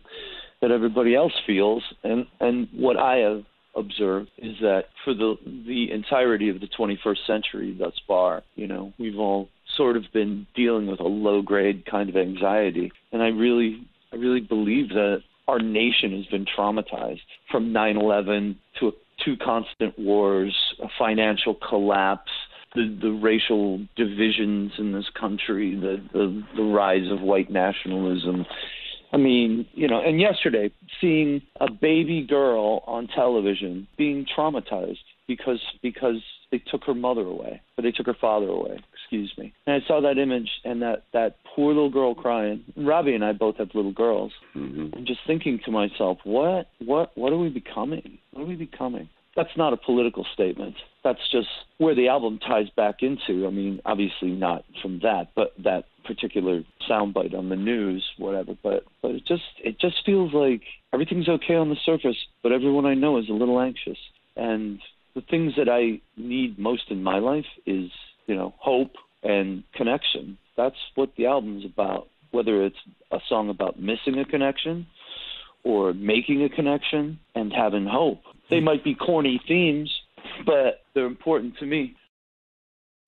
that everybody else feels. And and what i have observed is that for the the entirety of the 21st century thus far you know we've all sort of been dealing with a low grade kind of anxiety. And i really i really believe that our nation has been traumatized from 9/11 to two constant wars, a financial collapse, the, the racial divisions in this country, the, the the rise of white nationalism. I mean, you know, and yesterday seeing a baby girl on television being traumatized because because they took her mother away, or they took her father away. Excuse me. And I saw that image and that that poor little girl crying. Robby and I both have little girls. Mm-hmm. I'm just thinking to myself, what what what are we becoming? What are we becoming? That's not a political statement. That's just where the album ties back into. I mean, obviously not from that, but that particular soundbite on the news, whatever. But but it just it just feels like everything's okay on the surface, but everyone I know is a little anxious. And the things that I need most in my life is, you know, hope and connection. That's what the album's about. Whether it's a song about missing a connection or making a connection and having hope. They might be corny themes, but they're important to me.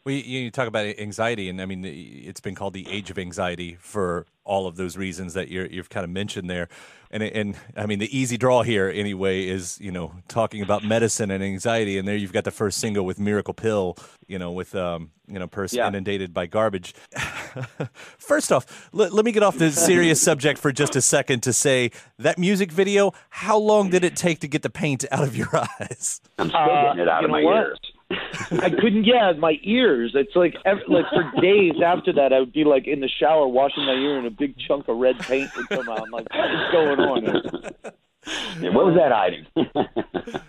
Well, you, you talk about anxiety, and I mean, it's been called the age of anxiety for all of those reasons that you have kind of mentioned there. And, and I mean, the easy draw here, anyway, is you know talking about medicine and anxiety, and there you've got the first single with "Miracle Pill," you know, with um, you know, person yeah. inundated by garbage. First off, let, let me get off the serious subject for just a second to say that music video. How long did it take to get the paint out of your eyes? I'm still getting it out uh, of my what? ears. I couldn't. Yeah, my ears. It's like every, like for days after that, I would be like in the shower washing my ear, and a big chunk of red paint would come out. I'm like, what is going on? Yeah, what was that hiding?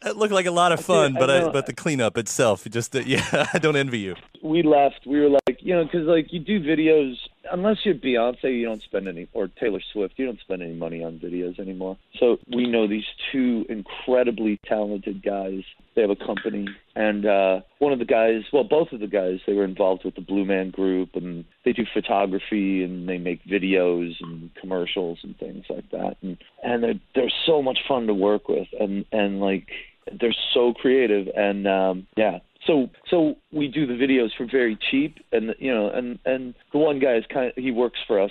It looked like a lot of fun, I but I, but the cleanup itself, just uh, yeah, I don't envy you. We left. We were like, you know, because like you do videos, unless you're Beyonce, you don't spend any, or Taylor Swift, you don't spend any money on videos anymore. So we know these two incredibly talented guys. They have a company, and uh, one of the guys, well, both of the guys, they were involved with the Blue Man Group, and they do photography and they make videos and commercials and things like that. And and they're they're so much fun to work with, and and like they're so creative and um yeah so so we do the videos for very cheap and you know and and the one guy is kind of he works for us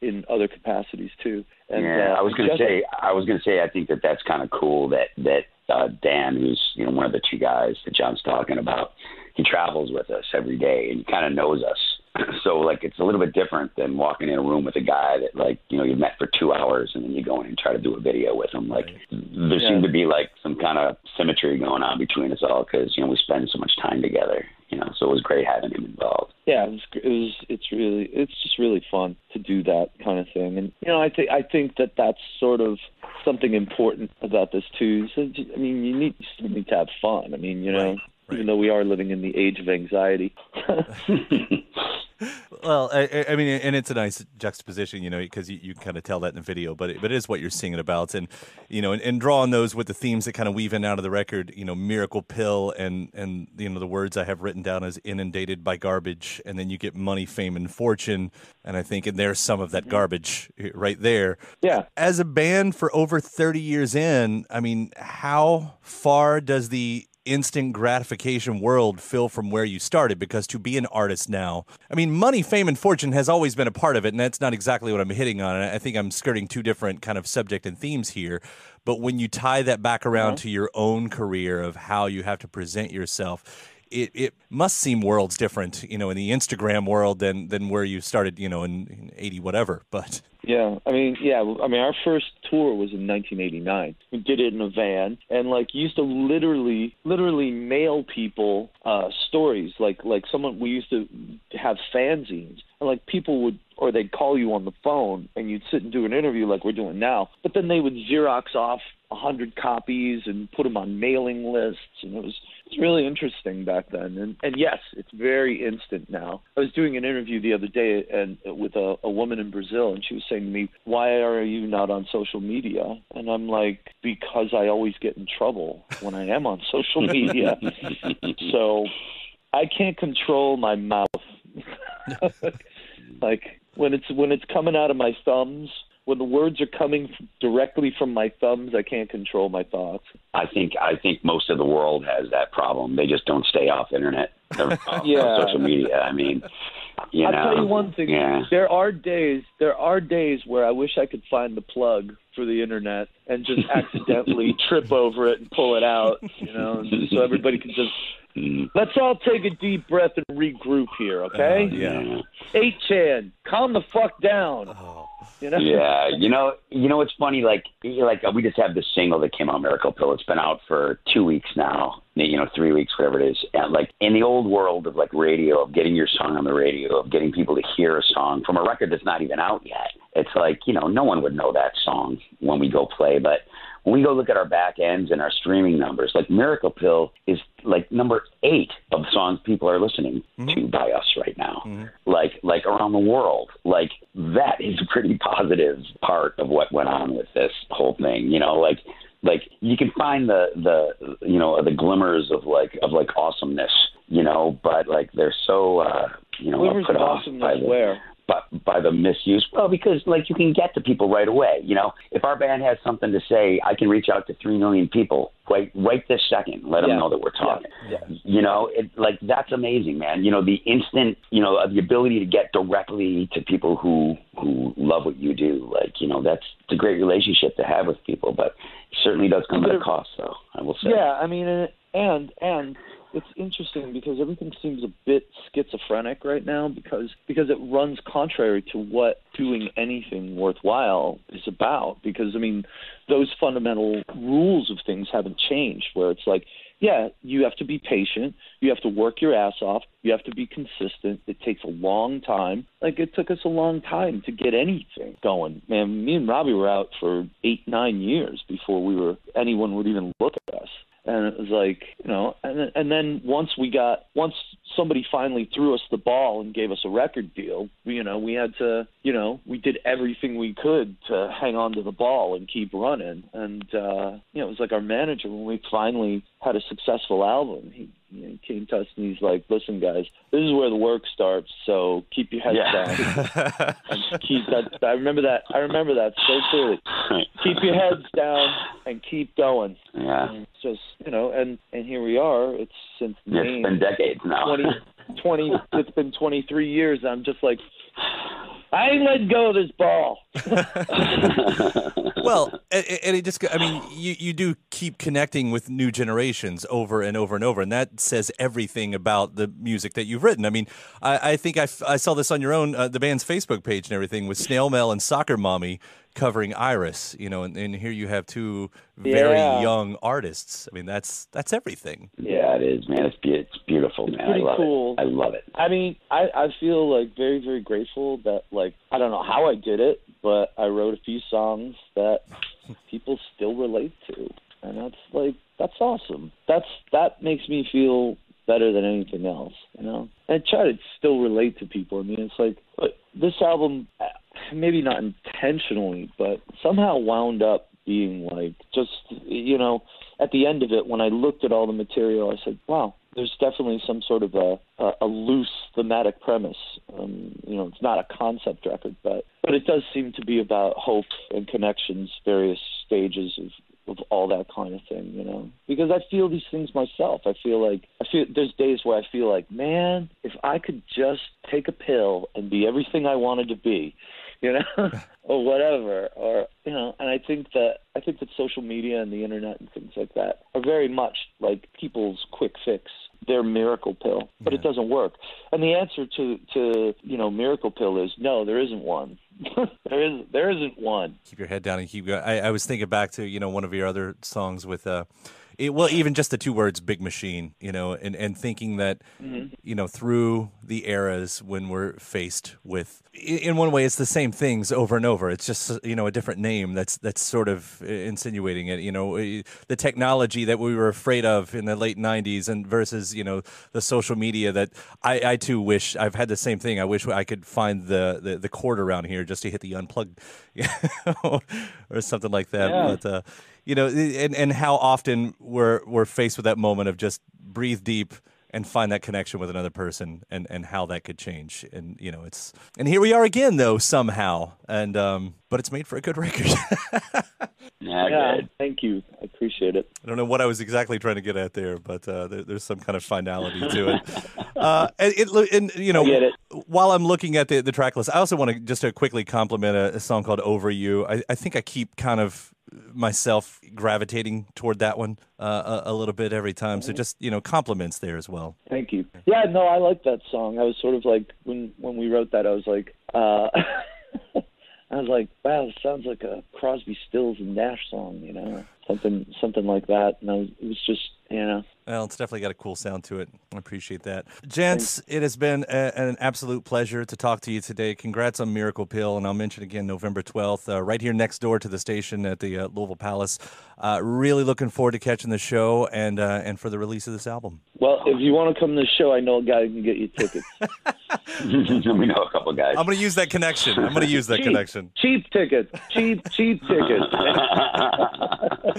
in other capacities too. And yeah uh, i was going to say i was going to say i think that that's kind of cool that that uh dan who's you know one of the two guys that john's talking about he travels with us every day and he kind of knows us so like it's a little bit different than walking in a room with a guy that like you know you've met for two hours and then you go in and try to do a video with him like right. there yeah. seemed to be like some kind of symmetry going on between us all because you know we spend so much time together you know so it was great having him involved yeah it was, it was it's really it's just really fun to do that kind of thing and you know i think i think that that's sort of something important about this too so, i mean you need you still need to have fun i mean you know right. Right. even though we are living in the age of anxiety well, I, I, mean, and it's a nice juxtaposition, you know, because you, you kind of tell that in the video, but it, but it is what you're singing about, and you know, and, and drawing those with the themes that kind of weave in out of the record, you know, miracle pill, and and you know the words I have written down as inundated by garbage, and then you get money, fame, and fortune, and I think, and there's some of that mm-hmm. garbage right there. Yeah. As a band for over 30 years in, I mean, how far does the instant gratification world feel from where you started? Because to be an artist now i mean money fame and fortune has always been a part of it and that's not exactly what i'm hitting on. I think i'm skirting two different kind of subject and themes here. But when you tie that back around uh-huh. to your own career of how you have to present yourself it, it must seem worlds different, you know, in the Instagram world than than where you started, you know, in, in eighty whatever. But yeah, I mean, yeah, I mean, our first tour was in 1989. We did it in a van, and like used to literally, literally mail people uh stories. Like, like someone we used to have fanzines, and like people would or they'd call you on the phone and you'd sit and do an interview like we're doing now. But then they would Xerox off a hundred copies and put them on mailing lists, and it was it's really interesting back then. And and yes, it's very instant now. I was doing an interview the other day and with a, a woman in Brazil, and she was saying to me, "Why are you not on social media?" And I'm like, "Because I always get in trouble when I am on social media, so I can't control my mouth." like when it's when it's coming out of my thumbs when the words are coming directly from my thumbs, I can't control my thoughts. I think I think most of the world has that problem. They just don't stay off internet, off yeah. social media. I mean, you I'll know, tell you one thing. Yeah. There are days. There are days where I wish I could find the plug for the internet and just accidentally trip over it and pull it out. You know, so everybody can just. Let's all take a deep breath and regroup here, okay? Uh, yeah. Eight chan, calm the fuck down. Oh. You know? Yeah, you know, you know, it's funny. Like, like we just have this single that came out, Miracle Pill. It's been out for two weeks now. You know, three weeks, whatever it is. And like in the old world of like radio, of getting your song on the radio, of getting people to hear a song from a record that's not even out yet. It's like you know, no one would know that song when we go play, but when we go look at our back ends and our streaming numbers, like Miracle Pill is like number eight of songs people are listening mm-hmm. to by us right now. Mm-hmm. Like like around the world. Like that is a pretty positive part of what went on with this whole thing. You know, like like you can find the the you know the glimmers of like of like awesomeness, you know, but like they're so uh you know put of off by the, where but by the misuse? Well, because like you can get to people right away. You know, if our band has something to say, I can reach out to three million people right right this second. Let them know that we're talking. Yeah. You know, it like that's amazing, man. You know, the instant, you know, of the ability to get directly to people who who love what you do. Like, you know, that's it's a great relationship to have with people, but it certainly does come at a cost, though. I will say. Yeah, I mean, and and it's interesting because everything seems a bit schizophrenic right now because because it runs contrary to what doing anything worthwhile is about. Because I mean, those fundamental rules of things haven't changed. Where it's like, yeah, you have to be patient, you have to work your ass off, you have to be consistent. It takes a long time. Like it took us a long time to get anything going. Man, me and Robby were out for eight, nine years before we were anyone would even look at us and it was like you know and and then once we got once somebody finally threw us the ball and gave us a record deal you know we had to you know we did everything we could to hang on to the ball and keep running. And uh you know it was like our manager when we finally had a successful album. He you know, he came to us and he's like listen guys this is where the work starts so keep your heads Yeah. down. And keep that I remember that I remember that so clearly. Keep your heads down and keep going. Yeah. and it's just you know and and here we are. It's since It's Maine, been decades now. 20, 20 it's been 23 years. I'm just like i ain't let go of this ball well, and, and it just, I mean, you, you do keep connecting with new generations over and over and over, and that says everything about the music that you've written. I mean, I, I think I, I saw this on your own, uh, the band's Facebook page and everything with Snail Mail and Soccer Mommy covering Iris, you know, and, and here you have two very Yeah. young artists. I mean, that's that's everything. Yeah, it is, man. It's be- it's beautiful, man. pretty I love cool. it. I love it. i mean i i feel like very very grateful that like i don't know how i did it but i wrote a few songs that people still relate to and that's like that's awesome that's that makes me feel better than anything else you know and I try to still relate to people i mean it's like but this album maybe not intentionally but somehow wound up being like just you know at the end of it when i looked at all the material i said wow there's definitely some sort of a a, a loose thematic premise um you know it's not a concept record but but it does seem to be about hope and connections various stages of of all that kind of thing, you know. Because I feel these things myself. I feel like I feel there's days where I feel like, man, if I could just take a pill and be everything I wanted to be, you know, or whatever, or you know. And I think that I think that social media and the internet and things like that are very much like people's quick fix, their miracle pill, but it doesn't work. And the answer to to you know miracle pill is no, there isn't one. there is there isn't one. keep your head down and keep going. I, I was thinking back to you know one of your other songs with uh, it, well even just the two words "big machine," you know, and and thinking that you know through the eras when we're faced with in one way it's the same things over and over. It's just you know a different name that's that's sort of insinuating it. You know, the technology that we were afraid of in the late '90s and versus you know the social media that I, I too wish I've had the same thing. I wish I could find the the, the cord around here just to hit the unplug or something like that. Yeah. But uh, you know, and and how often we're we're faced with that moment of just breathe deep and find that connection with another person and and how that could change and you know it's and here we are again though somehow and um but it's made for a good record Yeah, Yeah, good. thank you. I appreciate it. I don't know what I was exactly trying to get at there, but uh, there, there's some kind of finality to it. Uh, and, it, and you know, I get it. while I'm looking at the, the track list, I also want to just to quickly compliment a, a song called "Over You." I, I think I keep kind of myself gravitating toward that one uh, a, a little bit every time. So just you know, compliments there as well. Thank you. Yeah, no, I like that song. I was sort of like when when we wrote that, I was like, uh, I was like, wow, it sounds like a Crosby, Stills, and Nash song, you know, something something like that. And I was, it was just, you know, Well, it's definitely got a cool sound to it. I appreciate that. Gents, it has been a, an absolute pleasure to talk to you today. Congrats on Miracle Pill. And I'll mention again November 12th, uh, right here next door to the station at the uh, Louisville Palace. Uh, really looking forward to catching the show and, uh, and for the release of this album. well, if you want to come to the show, I know a guy who can get you tickets. we know a couple guys. I'm going to use that connection. I'm going to use that Cheap. connection. cheap tickets, cheap cheap tickets.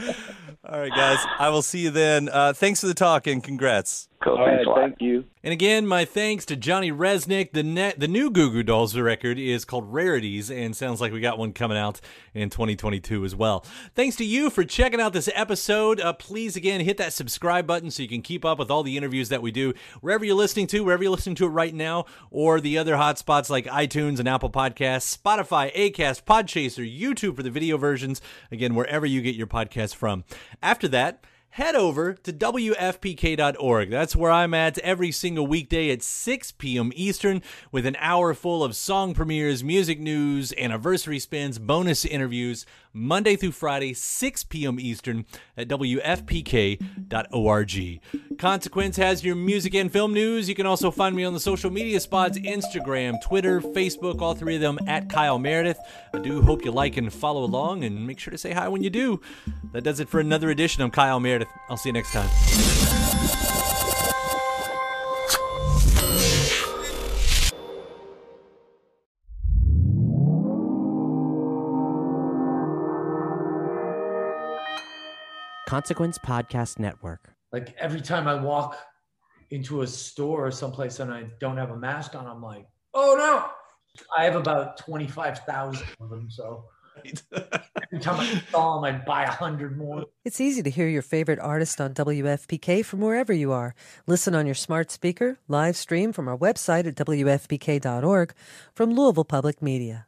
All right, guys. I will see you then. Uh, thanks for the talk and congrats. Cool. All Thanks right, a lot. thank you. And again, my thanks to Johnny Rzeznik. The net, the new Goo Goo Dolls record is called Rarities, and sounds like we got one coming out in 2022 as well. Thanks to you for checking out this episode. Uh, please again hit that subscribe button so you can keep up with all the interviews that we do wherever you're listening to, wherever you're listening to it right now, or the other hotspots like iTunes and Apple Podcasts, Spotify, Acast, Podchaser, YouTube for the video versions. Again, wherever you get your podcasts from. After that head over to WFPK.org. That's where I'm at every single weekday at 6 p.m. Eastern with an hour full of song premieres, music news, anniversary spins, bonus interviews, Monday through Friday, 6 p.m. Eastern at WFPK.org. Consequence has your music and film news. You can also find me on the social media spots Instagram, Twitter, Facebook, all three of them at Kyle Meredith. I do hope you like and follow along and make sure to say hi when you do. That does it for another edition of Kyle Meredith. I'll see you next time. Consequence Podcast Network. Like every time I walk into a store or someplace and I don't have a mask on, I'm like, oh no. I have about 25,000 of them. So every time I saw them, I'd buy a hundred more. It's easy to hear your favorite artist on WFPK from wherever you are. Listen on your smart speaker, live stream from our website at WFPK.org from Louisville Public Media.